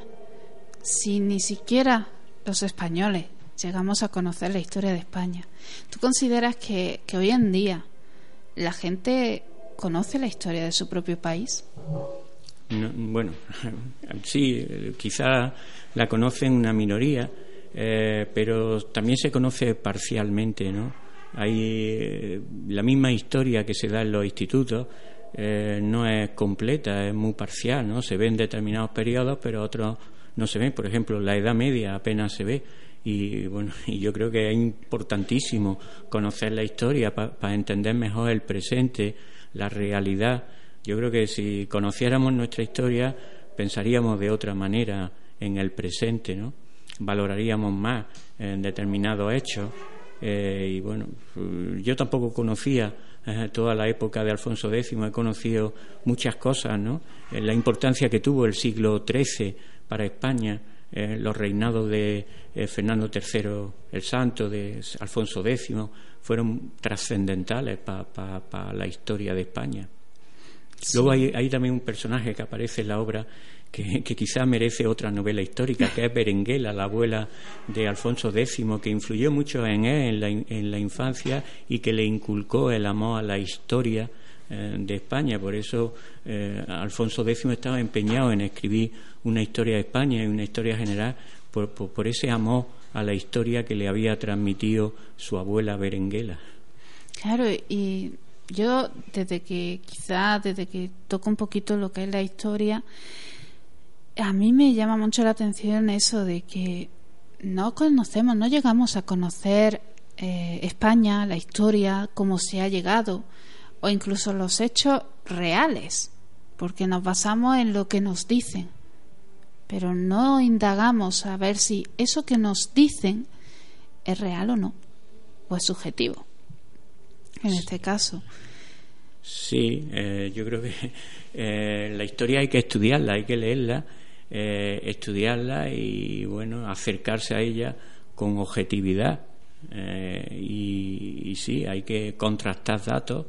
Si ni siquiera los españoles llegamos a conocer la historia de España, ¿tú consideras que hoy en día la gente conoce la historia de su propio país? bueno, sí, quizá la conocen una minoría, eh, pero también se conoce parcialmente, ¿no? Hay eh, la misma historia que se da en los institutos, eh, no es completa, es muy parcial, ¿no? Se ven determinados periodos, pero otros no se ven. Por ejemplo, la Edad Media apenas se ve. Y bueno, y yo creo que es importantísimo conocer la historia para entender mejor el presente, la realidad yo creo que si conociéramos nuestra historia, pensaríamos de otra manera en el presente, ¿no? Valoraríamos más en determinados hechos. Eh, y bueno, yo tampoco conocía eh, toda la época de Alfonso X, he conocido muchas cosas, ¿no? Eh, la importancia que tuvo el siglo XIII para España, los reinados de Fernando III el Santo, de Alfonso X, fueron trascendentales para la historia de España. Luego hay, también un personaje que aparece en la obra que, quizá merece otra novela histórica, que es Berenguela, la abuela de Alfonso X, que influyó mucho en él en la, infancia y que le inculcó el amor a la historia eh, de España. Por eso eh, Alfonso X estaba empeñado en escribir una historia de España y una historia general por ese amor a la historia que le había transmitido su abuela Berenguela. Claro, y yo desde que quizá desde que toco un poquito lo que es la historia a mí me llama mucho la atención eso de que no conocemos no llegamos a conocer eh, España la historia cómo se ha llegado o incluso los hechos reales porque nos basamos en lo que nos dicen pero no indagamos a ver si eso que nos dicen es real o no o es subjetivo en este caso. Sí, eh, yo creo que eh, la historia hay que estudiarla, hay que leerla, eh, estudiarla y bueno, acercarse a ella con objetividad. Y, sí, hay que contrastar datos,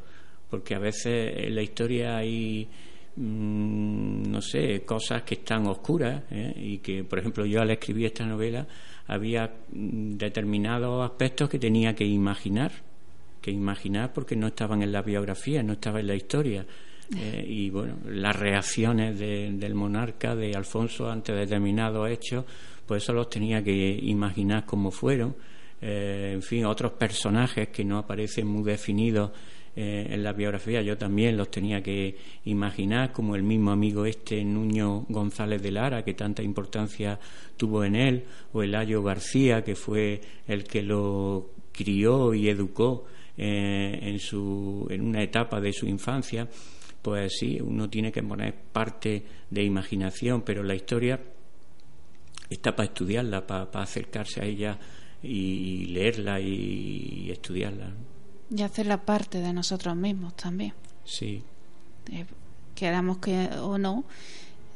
porque a veces en la historia hay, mm, no sé, cosas que están oscuras y que, por ejemplo, yo al escribir esta novela había mm, determinados aspectos que tenía que imaginar que imaginar porque no estaban en la biografía, no estaban en la historia. Eh, y bueno, las reacciones del monarca, de Alfonso, ante determinados hechos, pues eso los tenía que imaginar como fueron. Eh, en fin, otros personajes que no aparecen muy definidos eh, en la biografía, yo también los tenía que imaginar, como el mismo amigo este, Nuño González de Lara, que tanta importancia tuvo en él, o el Ayo García, que fue el que lo crió y educó eh, en, su, en una etapa de su infancia, pues sí, uno tiene que poner parte de imaginación, pero la historia está para estudiarla, para, acercarse a ella y leerla y, estudiarla. Y hacerla parte de nosotros mismos también. Sí. Eh, queramos que o no,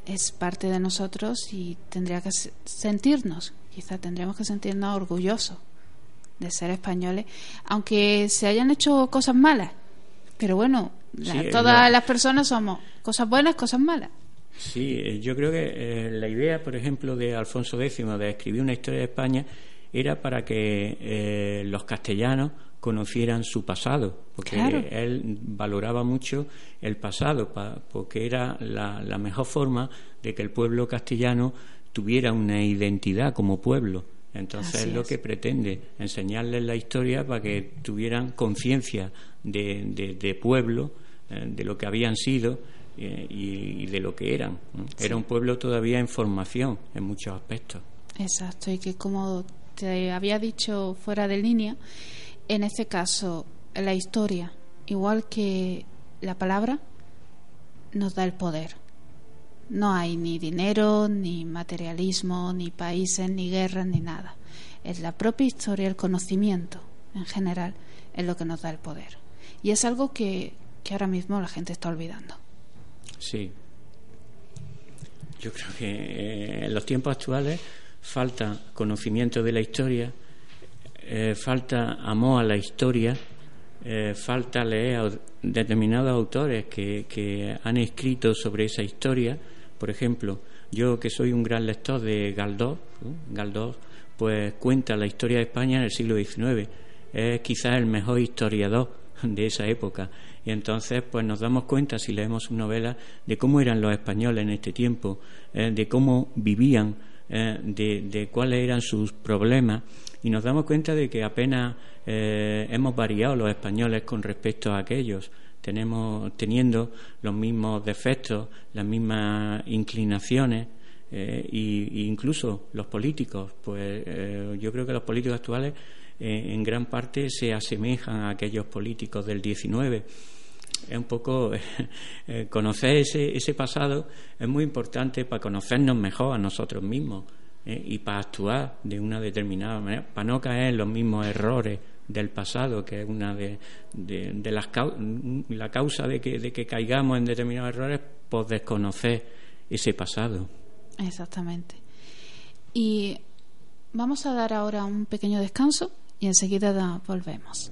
es parte de nosotros y tendría que sentirnos, quizá tendríamos que sentirnos orgullosos de ser españoles, aunque se hayan hecho cosas malas. Pero bueno, todas las personas somos cosas buenas, cosas malas. Sí, eh, yo creo que eh, la idea, por ejemplo, de Alfonso X de escribir una historia de España era para que eh, los castellanos conocieran su pasado, porque él valoraba mucho el pasado, porque era la, mejor forma de que el pueblo castellano tuviera una identidad como pueblo. Entonces es lo que pretende, enseñarles la historia para que tuvieran conciencia de, pueblo, eh, de lo que habían sido eh, y, de lo que eran. Era un pueblo todavía en formación en muchos aspectos. Exacto, y que como te había dicho fuera de línea, en este caso, la historia, igual que la palabra, nos da el poder. No hay ni dinero, ni materialismo, ni países, ni guerras, ni nada. Es la propia historia, el conocimiento en general, es lo que nos da el poder. Y es algo que, que ahora mismo la gente está olvidando. Sí. Yo creo que eh, en los tiempos actuales falta conocimiento de la historia eh, falta amor a la historia, eh, falta leer a determinados autores que, han escrito sobre esa historia. Por ejemplo, yo que soy un gran lector de Galdós, Galdós pues cuenta la historia de España en el siglo XIX. Es quizás el mejor historiador de esa época. Y entonces, pues nos damos cuenta, si leemos su novela, de cómo eran los españoles en este tiempo, eh, de cómo vivían, de, de, cuáles eran sus problemas y nos damos cuenta de que apenas eh, hemos variado los españoles con respecto a aquellos. Tenemos, teniendo los mismos defectos, las mismas inclinaciones, e incluso los políticos, pues eh, yo creo que los políticos actuales en gran parte se asemejan a aquellos políticos del 19 es un poco conocer ese, ese pasado es muy importante para conocernos mejor a nosotros mismos ¿eh? y para actuar de una determinada manera, para no caer en los mismos errores del pasado, que es una de, de, las la causa de que, de que caigamos en determinados errores, por desconocer ese pasado. Exactamente. Y vamos a dar ahora un pequeño descanso y enseguida volvemos.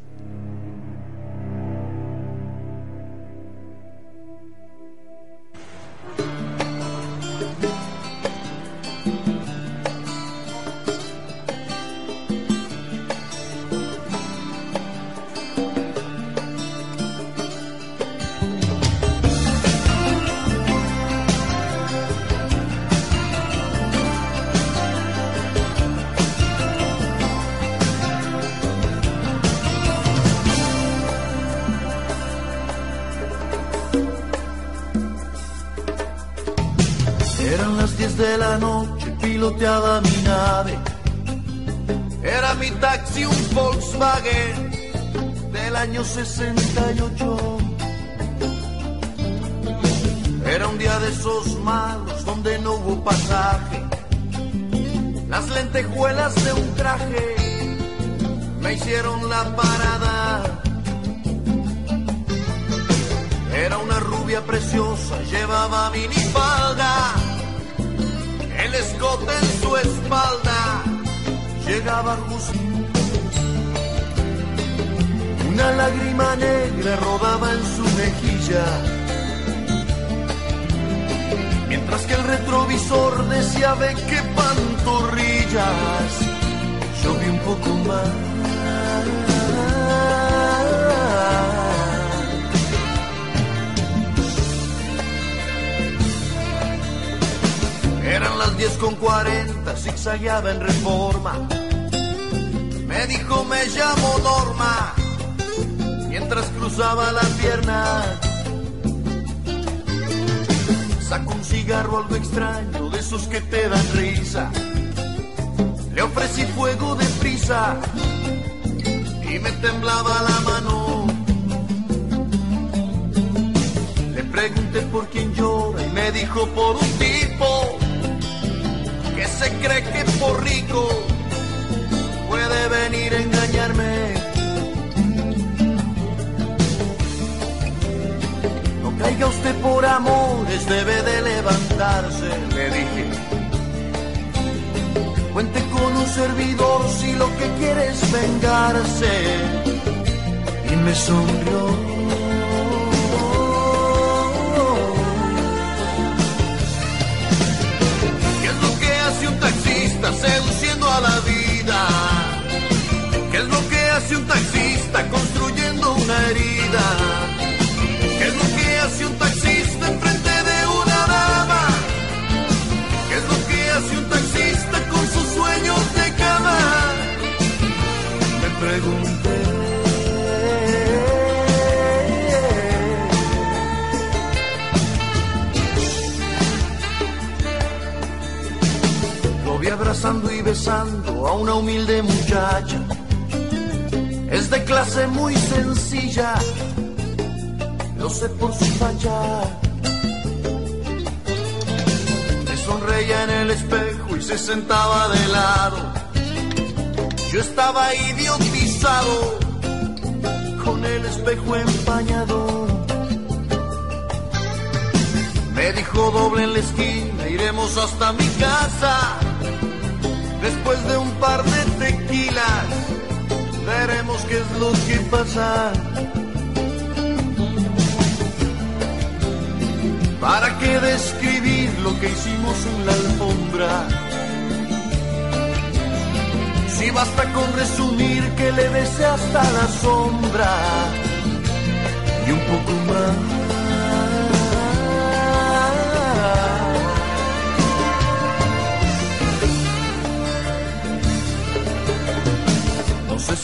De la noche piloteaba mi nave. Era mi taxi un Volkswagen del año 68. Era un día de esos malos donde no hubo pasaje. Las lentejuelas de un traje me hicieron la parada. Era una rubia preciosa, llevaba minifalda el escote en su espalda llegaba justo. Una lágrima negra rodaba en su mejilla, mientras que el retrovisor decía ve qué pantorrillas. Yo vi un poco más. Eran las 10 con 40, zigzagueaba en reforma. Me dijo, me llamo Norma, mientras cruzaba la pierna. Sacó un cigarro algo extraño, de esos que te dan risa. Le ofrecí fuego de prisa y me temblaba la mano. Le pregunté por quién llora y me dijo por un tipo se cree que por rico puede venir a engañarme. No caiga usted por amores, debe de levantarse, le dije. Cuente con un servidor si lo que quiere es vengarse. Y me sonrió. Besando a una humilde muchacha. Es de clase muy sencilla, lo sé por su facha. Me sonreía en el espejo y se sentaba de lado. Yo estaba idiotizado con el espejo empañado. Me dijo doble en la esquina, iremos hasta mi casa. Después de un par de tequilas, veremos qué es lo que pasa. ¿Para qué describir lo que hicimos en la alfombra? Si basta con resumir que le besé hasta la sombra y un poco más.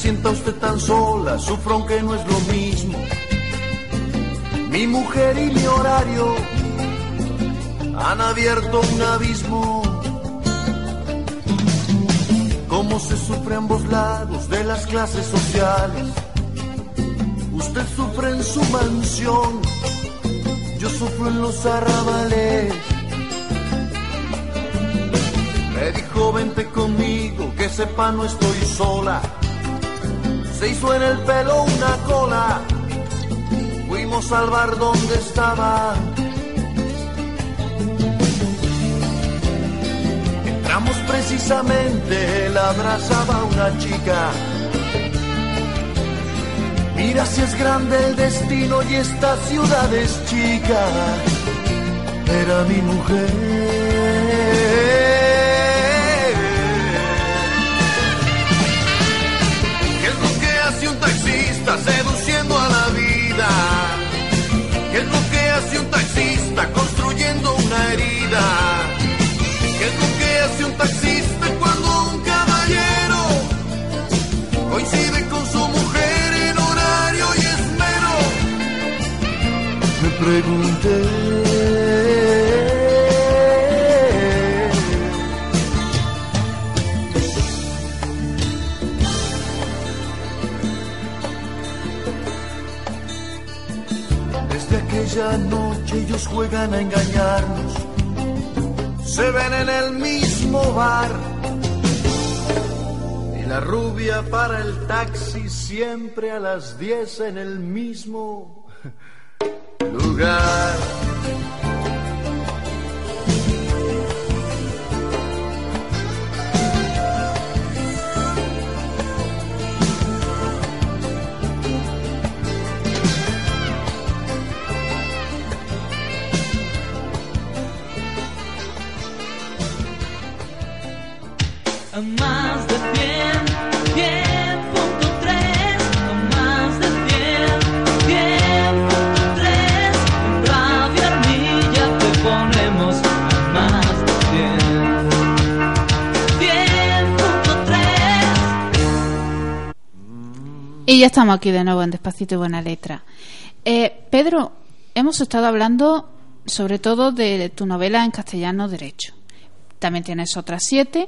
Sienta usted tan sola, sufro aunque no es lo mismo. Mi mujer y mi horario han abierto un abismo. Cómo se sufre a ambos lados de las clases sociales. Usted sufre en su mansión, yo sufro en los arrabales. Me dijo vente conmigo, que sepa no estoy sola. Se hizo en el pelo una cola, fuimos al bar donde estaba. Entramos precisamente, él abrazaba una chica. Mira si es grande el destino y esta ciudad es chica. Era mi mujer. Pregunté. Desde aquella noche ellos juegan a engañarnos se ven en el mismo bar. Y la rubia para el taxi siempre a las 10 en el mismo lugar. A Y ya estamos aquí de nuevo en Despacito y Buena Letra. Eh, Pedro, hemos estado hablando sobre todo de tu novela en castellano Derecho. También tienes otras siete.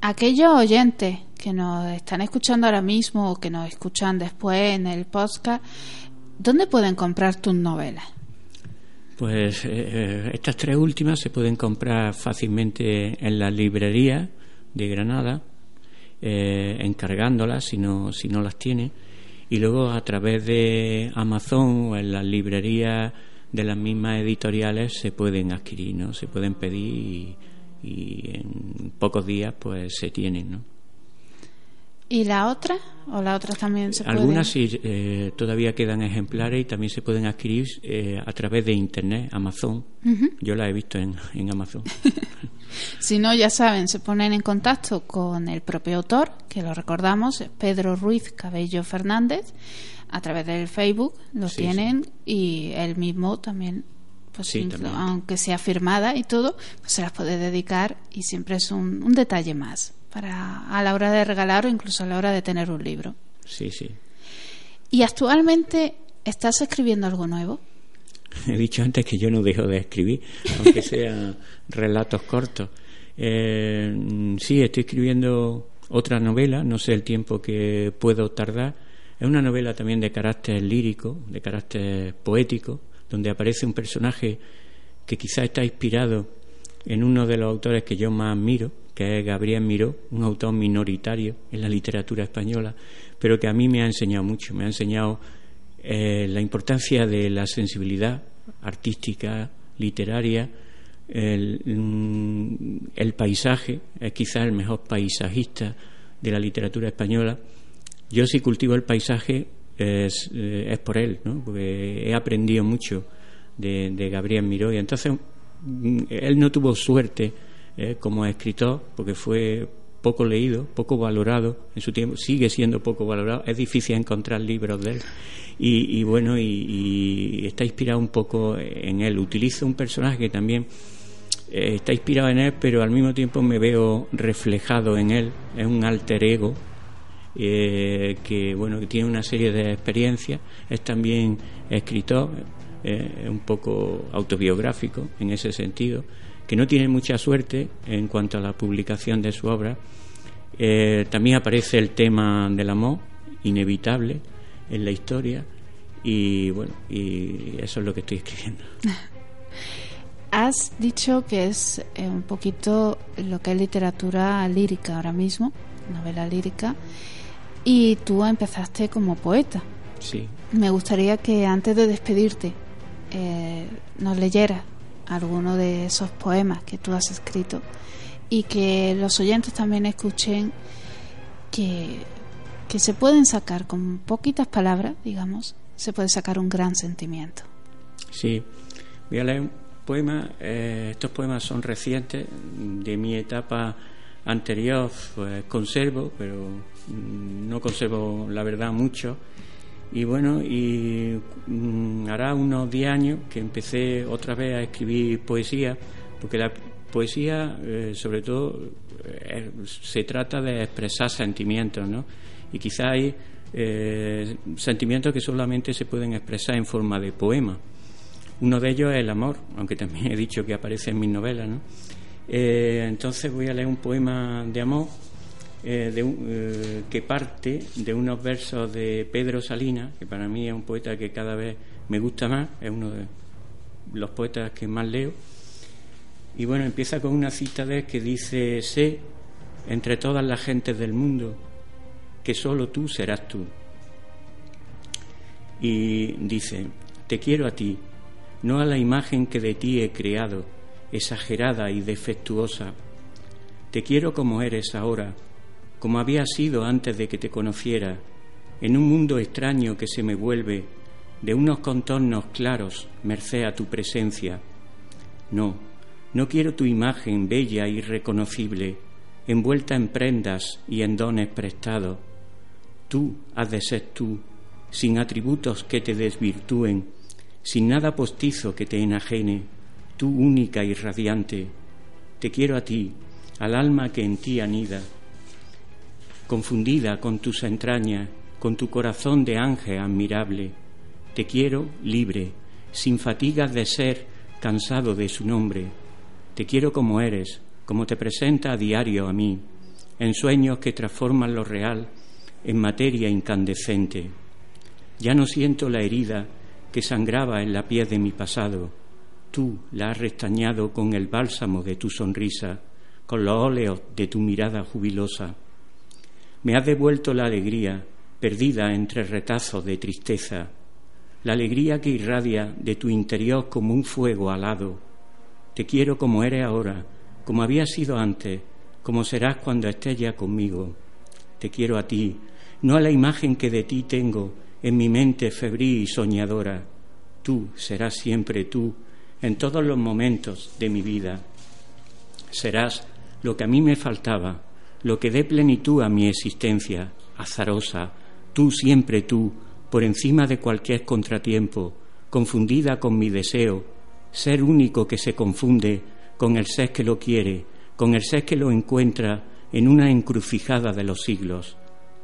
Aquellos oyentes que nos están escuchando ahora mismo o que nos escuchan después en el podcast, ¿dónde pueden comprar tus novelas? Pues eh, estas tres últimas se pueden comprar fácilmente en la librería de Granada, eh, encargándolas si no, si no las tiene, y luego a través de Amazon o en las librerías de las mismas editoriales se pueden adquirir, ¿no? Se pueden pedir y, y en pocos días pues se tienen, ¿no? ¿Y la otra? ¿O la otra también se? Algunas sí, eh, todavía quedan ejemplares y también se pueden adquirir eh, a través de Internet, Amazon. Yo la he visto en, en Amazon. Si no, ya saben, se ponen en contacto con el propio autor, que lo recordamos, Pedro Ruiz Cabello Fernández, a través del Facebook lo Sí, tienen y él mismo también, pues Sí, aunque sea firmada y todo, pues se las puede dedicar y siempre es un, un detalle más para a la hora de regalar o incluso a la hora de tener un libro. Sí, sí. ¿Y actualmente estás escribiendo algo nuevo? He dicho antes que yo no dejo de escribir, aunque sean relatos cortos. Eh, sí, estoy escribiendo otra novela, no sé el tiempo que puedo tardar. Es una novela también de carácter lírico, de carácter poético, donde aparece un personaje que quizá está inspirado en uno de los autores que yo más admiro, que es Gabriel Miró, un autor minoritario en la literatura española, pero que a mí me ha enseñado mucho, me ha enseñado eh, la importancia de la sensibilidad artística, literaria, el, mm, paisaje, es quizás el mejor paisajista de la literatura española. Yo si cultivo el paisaje es, eh, es por él, ¿no? porque he aprendido mucho de, de Gabriel Miró y entonces mm, él no tuvo suerte eh, como escritor porque fue poco leído, poco valorado en su tiempo, sigue siendo poco valorado, es difícil encontrar libros de él. Y, y bueno, y, está inspirado un poco en él. Utiliza un personaje que también eh, está inspirado en él, pero al mismo tiempo me veo reflejado en él, es un alter ego eh, que bueno que tiene una serie de experiencias, es también escritor, eh, un poco autobiográfico en ese sentido, que no tiene mucha suerte en cuanto a la publicación de su obra. Eh, también aparece el tema del amor, inevitable en la historia, y bueno, y eso es lo que estoy escribiendo. Has dicho que es eh, un poquito lo que es literatura lírica ahora mismo, novela lírica, y tú empezaste como poeta. Sí. Me gustaría que antes de despedirte eh, nos leyeras alguno de esos poemas que tú has escrito y que los oyentes también escuchen que, que se pueden sacar con poquitas palabras, digamos, se puede sacar un gran sentimiento. Sí, voy a leer un poema. eh, estos poemas son recientes, de mi etapa anterior, pues conservo, pero mm, no conservo la verdad mucho. Y bueno, y mm, hará unos 10 años que empecé otra vez a escribir poesía, porque la poesía, eh, sobre todo, eh, se trata de expresar sentimientos, ¿no? Y quizá hay eh, sentimientos que solamente se pueden expresar en forma de poema. Uno de ellos es el amor, aunque también he dicho que aparece en mis novelas, ¿no? Entonces voy a leer un poema de amor eh, de un- eh, que parte de unos versos de Pedro Salinas, que para mí es un poeta que cada vez me gusta más, es uno de los poetas que más leo. Y bueno, empieza con una cita de él que dice, sé entre todas las gentes del mundo que solo tú serás tú. Y dice, te quiero a ti, no a la imagen que de ti he creado, exagerada y defectuosa. Te quiero como eres ahora, como había sido antes de que te conociera, en un mundo extraño que se me vuelve, de unos contornos claros, merced a tu presencia. No, no quiero tu imagen bella y reconocible, envuelta en prendas y en dones prestados. Tú has de ser tú, sin atributos que te desvirtúen, sin nada postizo que te enajene, tú única y radiante. Te quiero a ti, al alma que en ti anida, confundida con tus entrañas, con tu corazón de ángel admirable. Te quiero libre, sin fatigas de ser cansado de su nombre. Te quiero como eres, como te presenta a diario a mí, en sueños que transforman lo real en materia incandescente. Ya no siento la herida que sangraba en la piel de mi pasado. Tú la has restañado con el bálsamo de tu sonrisa, con los óleos de tu mirada jubilosa. Me has devuelto la alegría, perdida entre retazos de tristeza, la alegría que irradia de tu interior como un fuego alado. Te quiero como eres ahora, como había sido antes, como serás cuando estés ya conmigo. te quiero a ti, no a la imagen que de ti tengo en mi mente febril y soñadora. Tú serás siempre tú en todos los momentos de mi vida. Serás lo que a mí me faltaba, lo que dé plenitud a mi existencia, azarosa, tú siempre tú, por encima de cualquier contratiempo, confundida con mi deseo, ser único que se confunde con el ser que lo quiere, con el ser que lo encuentra en una encrucijada de los siglos,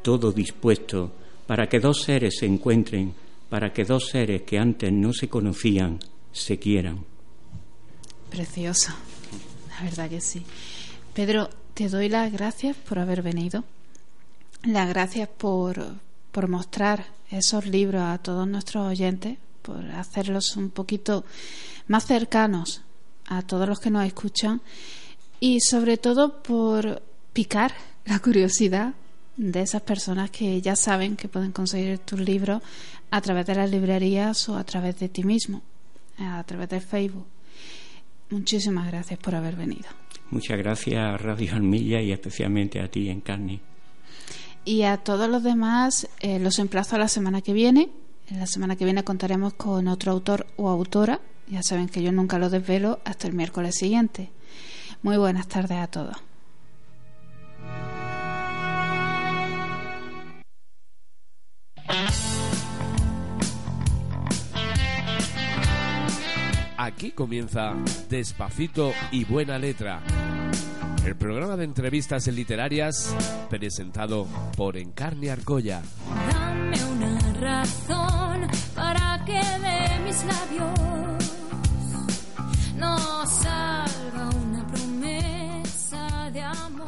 todo dispuesto para que dos seres se encuentren, para que dos seres que antes no se conocían se quieran. Precioso, la verdad que sí. Pedro, te doy las gracias por haber venido, las gracias por, por mostrar esos libros a todos nuestros oyentes, por hacerlos un poquito más cercanos a todos los que nos escuchan y sobre todo por picar la curiosidad de esas personas que ya saben que pueden conseguir tus libros a través de las librerías o a través de ti mismo, a través de Facebook. Muchísimas gracias por haber venido. Muchas gracias a Radio Almilla y especialmente a ti, Encarni. Y a todos los demás eh, los emplazo a la semana que viene. En la semana que viene contaremos con otro autor o autora. Ya saben que yo nunca lo desvelo hasta el miércoles siguiente. Muy buenas tardes a todos. Aquí comienza Despacito y Buena Letra, el programa de entrevistas literarias presentado por Encarne Argolla. Dame una razón para que de mis labios no salga una promesa de amor.